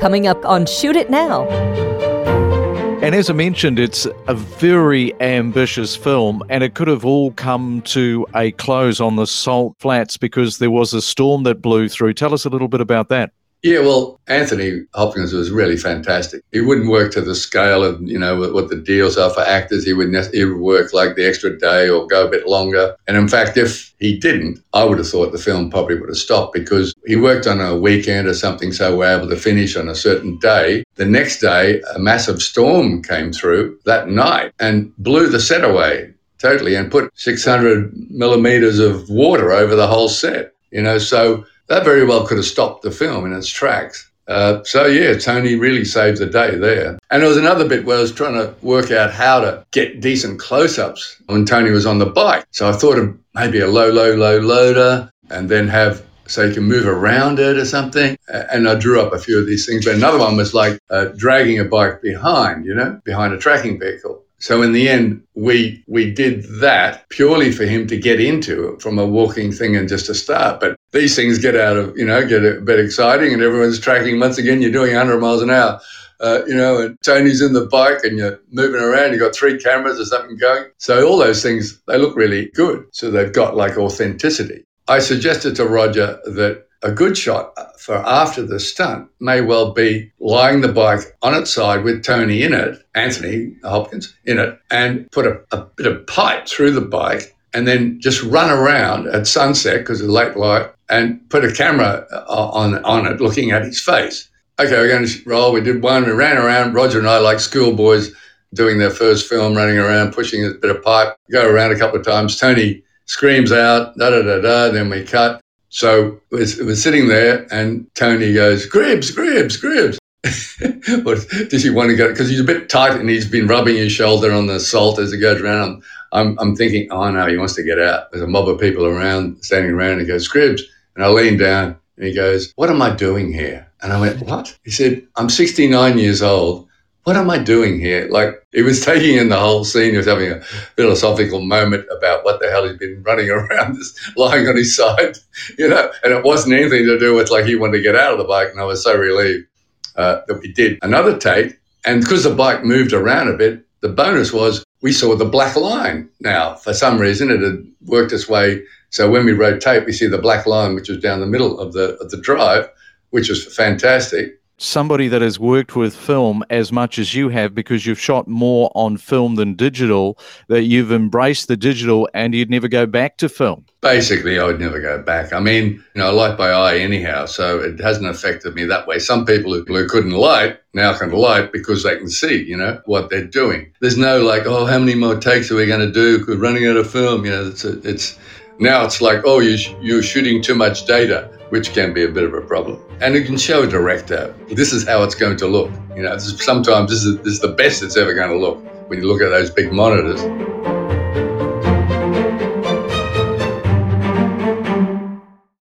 coming up on Shoot It Now. And as I mentioned, it's a very ambitious film, and it could have all come to a close on the Salt Flats because there was a storm that blew through. Tell us a little bit about that. Yeah, well, Anthony Hopkins was really fantastic. He wouldn't work to the scale of you know what the deals are for actors. He would he would work like the extra day or go a bit longer. And in fact, if he didn't, I would have thought the film probably would have stopped because he worked on a weekend or something, so we're able to finish on a certain day. The next day, a massive storm came through that night and blew the set away totally and put 600 millimeters of water over the whole set. You know, so that very well could have stopped the film in its tracks. Uh, so yeah, Tony really saved the day there. And there was another bit where I was trying to work out how to get decent close-ups when Tony was on the bike. So I thought of maybe a low, low, low loader, and then have so you can move around it or something. And I drew up a few of these things. But another one was like uh, dragging a bike behind, you know, behind a tracking vehicle. So in the end, we we did that purely for him to get into from a walking thing and just to start. But these things get out of you know get a bit exciting, and everyone's tracking. Once again, you're doing 100 miles an hour. Uh, you know, and Tony's in the bike and you're moving around, you've got three cameras or something going. So all those things, they look really good. So they've got like authenticity. I suggested to Roger that a good shot for after the stunt may well be lying the bike on its side with Tony in it, Anthony Hopkins in it, and put a, a bit of pipe through the bike and then just run around at sunset because of late light and put a camera uh, on, on it looking at his face. Okay, we're going to roll. We did one. We ran around. Roger and I, like schoolboys doing their first film, running around, pushing a bit of pipe, go around a couple of times. Tony screams out, da da da da. Then we cut. So we're, we're sitting there, and Tony goes, Gribbs, Gribbs, Gribbs. what, does he want to go? Because he's a bit tight and he's been rubbing his shoulder on the salt as he goes around. I'm, I'm thinking, oh no, he wants to get out. There's a mob of people around, standing around, and he goes, Gribbs. And I lean down and he goes, What am I doing here? And I went, What? He said, I'm 69 years old what am I doing here? Like he was taking in the whole scene. He was having a philosophical moment about what the hell he's been running around, this, lying on his side, you know. And it wasn't anything to do with like he wanted to get out of the bike. And I was so relieved uh, that we did another take. And because the bike moved around a bit, the bonus was we saw the black line. Now, for some reason, it had worked its way. So when we rotate, we see the black line, which was down the middle of the of the drive, which was fantastic somebody that has worked with film as much as you have because you've shot more on film than digital that you've embraced the digital and you'd never go back to film? Basically i would never go back. I mean you know i light by eye anyhow so it hasn't affected me that way. Some people who, who couldn't light now can light because they can see you know what they're doing. There's no like oh how many more takes are we going to do? We're running out of film you know it's it's now it's like oh you you're shooting too much data which can be a bit of a problem. And you can show a director, this is how it's going to look. You know, sometimes this is, this is the best it's ever going to look when you look at those big monitors.